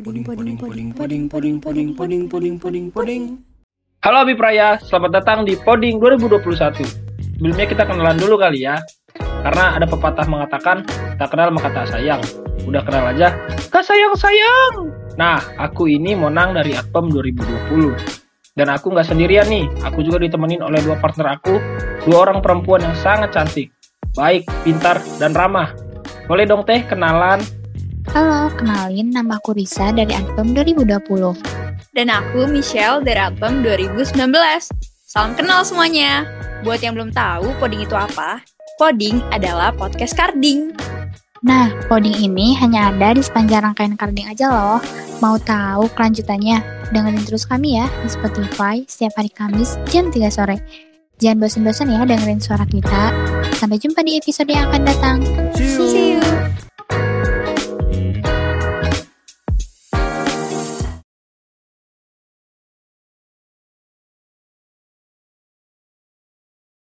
Puding, puding, puding, puding, puding, puding, puding, puding, puding, puding. Halo Abi Praya, selamat datang di Poding 2021. Sebelumnya kita kenalan dulu kali ya. Karena ada pepatah mengatakan, tak kenal maka tak sayang. Udah kenal aja, tak sayang-sayang. Nah, aku ini Monang dari Atpem 2020. Dan aku nggak sendirian nih, aku juga ditemenin oleh dua partner aku, dua orang perempuan yang sangat cantik, baik, pintar, dan ramah. Boleh dong teh kenalan? Halo, kenalin nama aku Risa dari Anthem 2020. Dan aku Michelle dari album 2019. Salam kenal semuanya. Buat yang belum tahu Poding itu apa, Poding adalah podcast carding. Nah, coding ini hanya ada di sepanjang rangkaian carding aja loh. Mau tahu kelanjutannya? Dengerin terus kami ya di Spotify setiap hari Kamis jam 3 sore. Jangan bosan-bosan ya dengerin suara kita. Sampai jumpa di episode yang akan datang. See you. See you.